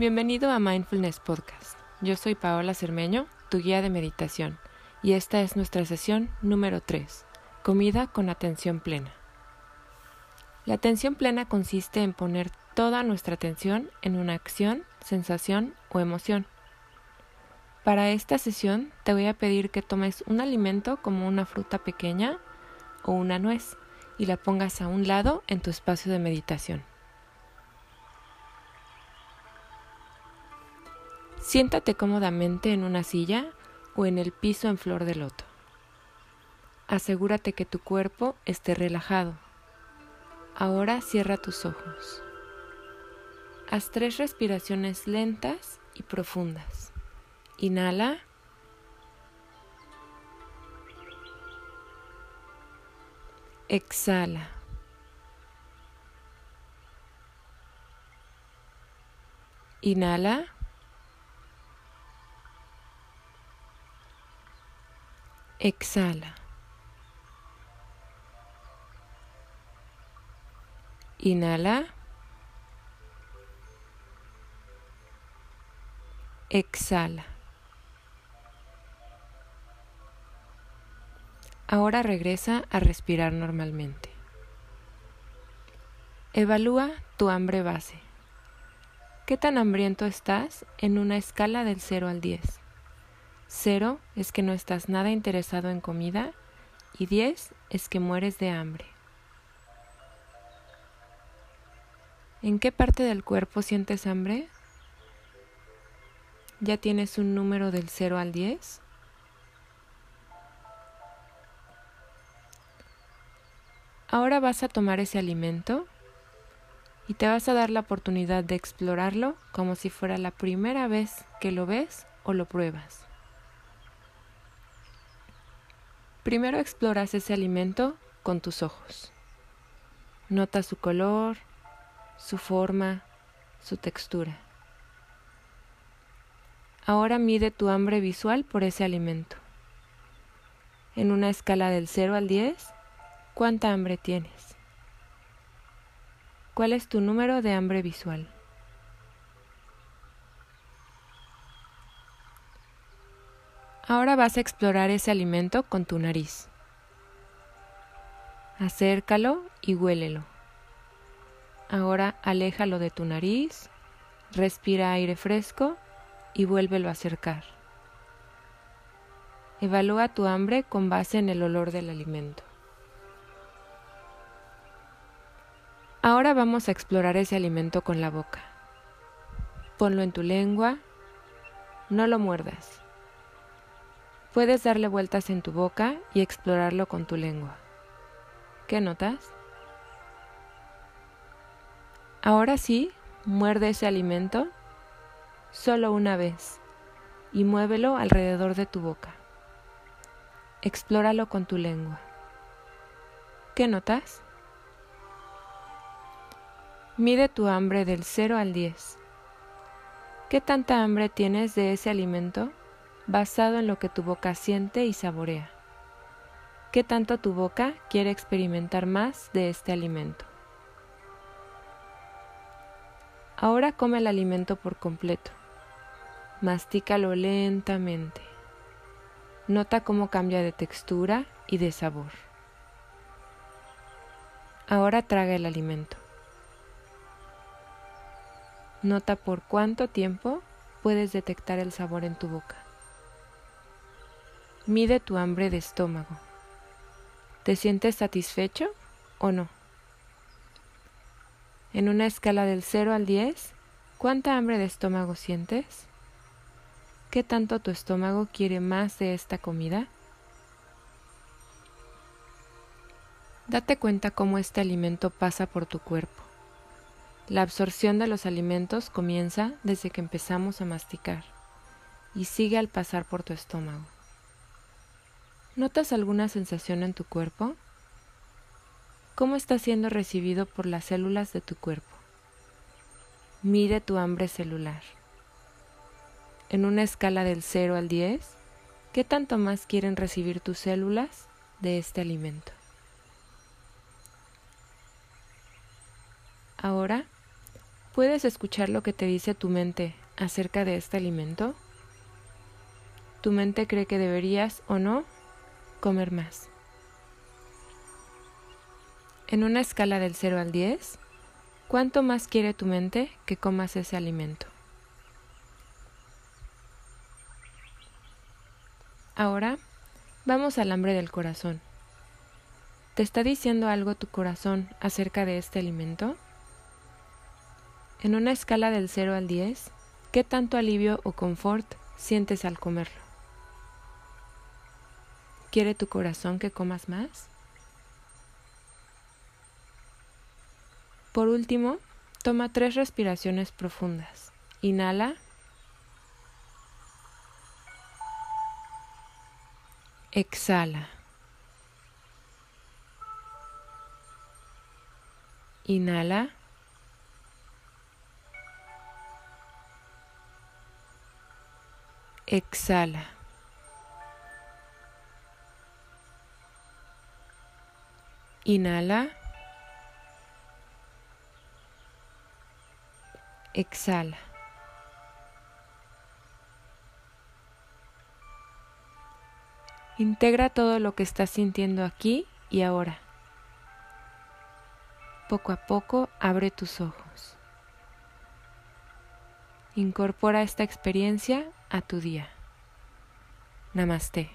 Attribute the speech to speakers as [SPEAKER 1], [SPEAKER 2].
[SPEAKER 1] Bienvenido a Mindfulness Podcast. Yo soy Paola Cermeño, tu guía de meditación, y esta es nuestra sesión número 3, comida con atención plena. La atención plena consiste en poner toda nuestra atención en una acción, sensación o emoción. Para esta sesión te voy a pedir que tomes un alimento como una fruta pequeña o una nuez y la pongas a un lado en tu espacio de meditación. Siéntate cómodamente en una silla o en el piso en flor de loto. Asegúrate que tu cuerpo esté relajado. Ahora cierra tus ojos. Haz tres respiraciones lentas y profundas. Inhala. Exhala. Inhala. Exhala. Inhala. Exhala. Ahora regresa a respirar normalmente. Evalúa tu hambre base. ¿Qué tan hambriento estás en una escala del 0 al 10? Cero es que no estás nada interesado en comida y diez es que mueres de hambre. ¿En qué parte del cuerpo sientes hambre? ¿Ya tienes un número del 0 al 10? Ahora vas a tomar ese alimento y te vas a dar la oportunidad de explorarlo como si fuera la primera vez que lo ves o lo pruebas. Primero exploras ese alimento con tus ojos. Nota su color, su forma, su textura. Ahora mide tu hambre visual por ese alimento. En una escala del 0 al 10, ¿cuánta hambre tienes? ¿Cuál es tu número de hambre visual? Ahora vas a explorar ese alimento con tu nariz. Acércalo y huélelo. Ahora aléjalo de tu nariz, respira aire fresco y vuélvelo a acercar. Evalúa tu hambre con base en el olor del alimento. Ahora vamos a explorar ese alimento con la boca. Ponlo en tu lengua, no lo muerdas. Puedes darle vueltas en tu boca y explorarlo con tu lengua. ¿Qué notas? Ahora sí, muerde ese alimento solo una vez y muévelo alrededor de tu boca. Explóralo con tu lengua. ¿Qué notas? Mide tu hambre del 0 al 10. ¿Qué tanta hambre tienes de ese alimento basado en lo que tu boca siente y saborea. ¿Qué tanto tu boca quiere experimentar más de este alimento? Ahora come el alimento por completo. Mastícalo lentamente. Nota cómo cambia de textura y de sabor. Ahora traga el alimento. Nota por cuánto tiempo puedes detectar el sabor en tu boca. Mide tu hambre de estómago. ¿Te sientes satisfecho o no? En una escala del 0 al 10, ¿cuánta hambre de estómago sientes? ¿Qué tanto tu estómago quiere más de esta comida? Date cuenta cómo este alimento pasa por tu cuerpo. La absorción de los alimentos comienza desde que empezamos a masticar y sigue al pasar por tu estómago. ¿Notas alguna sensación en tu cuerpo? ¿Cómo está siendo recibido por las células de tu cuerpo? Mide tu hambre celular. En una escala del 0 al 10, ¿qué tanto más quieren recibir tus células de este alimento? Ahora, ¿Puedes escuchar lo que te dice tu mente acerca de este alimento? Tu mente cree que deberías o no comer más. En una escala del 0 al 10, ¿cuánto más quiere tu mente que comas ese alimento? Ahora, vamos al hambre del corazón. ¿Te está diciendo algo tu corazón acerca de este alimento? En una escala del 0 al 10, ¿qué tanto alivio o confort sientes al comerlo? ¿Quiere tu corazón que comas más? Por último, toma tres respiraciones profundas. Inhala. Exhala. Inhala. Exhala. Inhala. Exhala. Integra todo lo que estás sintiendo aquí y ahora. Poco a poco abre tus ojos. Incorpora esta experiencia a tu día. Namaste.